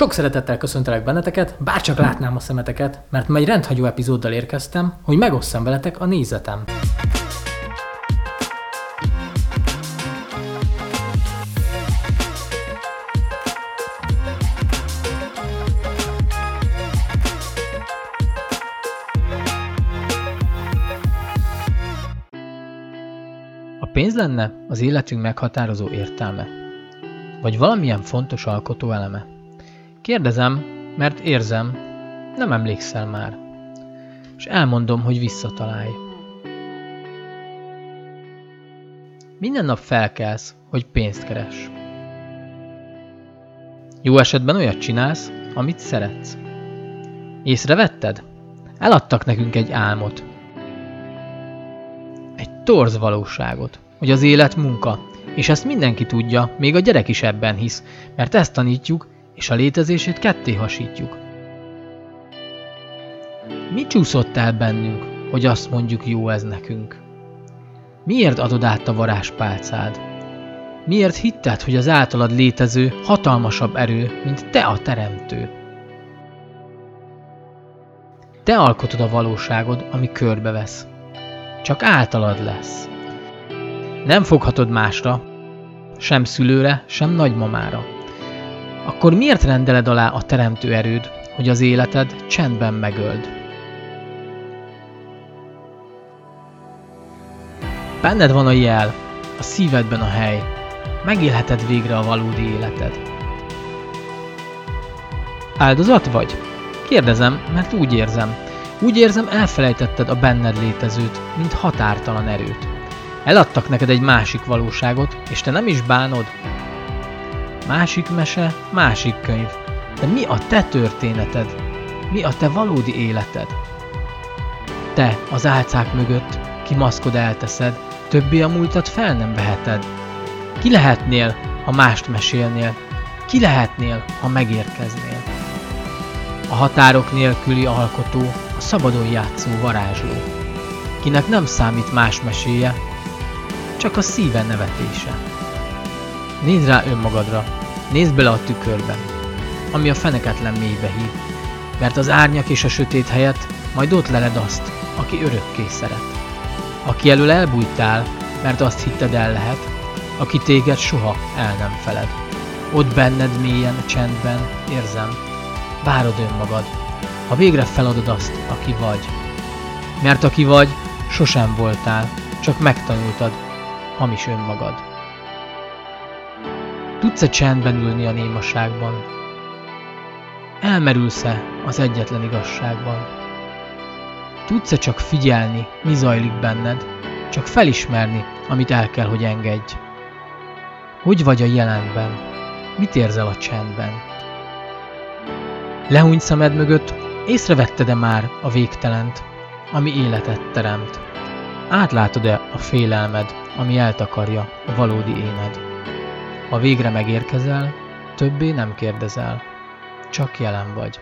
Sok szeretettel köszöntelek benneteket, bárcsak látnám a szemeteket, mert ma egy rendhagyó epizóddal érkeztem, hogy megosszam veletek a nézetem. A pénz lenne az életünk meghatározó értelme? Vagy valamilyen fontos alkotó eleme? Kérdezem, mert érzem, nem emlékszel már. És elmondom, hogy visszatalálj. Minden nap felkelsz, hogy pénzt keres. Jó esetben olyat csinálsz, amit szeretsz. Észrevetted? Eladtak nekünk egy álmot. Egy torz valóságot, hogy az élet munka, és ezt mindenki tudja, még a gyerek is ebben hisz, mert ezt tanítjuk, és a létezését ketté hasítjuk. Mi csúszott el bennünk, hogy azt mondjuk jó ez nekünk? Miért adod át a varázspálcád? Miért hitted, hogy az általad létező hatalmasabb erő, mint te a teremtő? Te alkotod a valóságod, ami körbevesz. Csak általad lesz. Nem foghatod másra, sem szülőre, sem nagymamára. Akkor miért rendeled alá a teremtő erőd, hogy az életed csendben megöld? Benned van a jel, a szívedben a hely. Megélheted végre a valódi életed. Áldozat vagy? Kérdezem, mert úgy érzem. Úgy érzem, elfelejtetted a benned létezőt, mint határtalan erőt. Eladtak neked egy másik valóságot, és te nem is bánod? Másik mese, másik könyv. De mi a te történeted? Mi a te valódi életed? Te, az álcák mögött, ki maszkod elteszed, többé a múltat fel nem veheted. Ki lehetnél, ha mást mesélnél? Ki lehetnél, ha megérkeznél? A határok nélküli alkotó, a szabadon játszó varázsló. Kinek nem számít más meséje, csak a szíve nevetése. Nézd rá önmagadra, nézd bele a tükörbe, ami a feneketlen mélybe hív, mert az árnyak és a sötét helyett majd ott leled azt, aki örökké szeret. Aki elől elbújtál, mert azt hitted el lehet, aki téged soha el nem feled. Ott benned mélyen, csendben, érzem, várod önmagad, ha végre feladod azt, aki vagy. Mert aki vagy, sosem voltál, csak megtanultad, hamis önmagad. Tudsz-e csendben ülni a némaságban? Elmerülsz-e az egyetlen igazságban? Tudsz-e csak figyelni, mi zajlik benned, csak felismerni, amit el kell, hogy engedj? Hogy vagy a jelenben? Mit érzel a csendben? Lehúny szemed mögött, észrevetted-e már a végtelent, ami életet teremt? Átlátod-e a félelmed, ami eltakarja a valódi éned? Ha végre megérkezel, többé nem kérdezel, csak jelen vagy.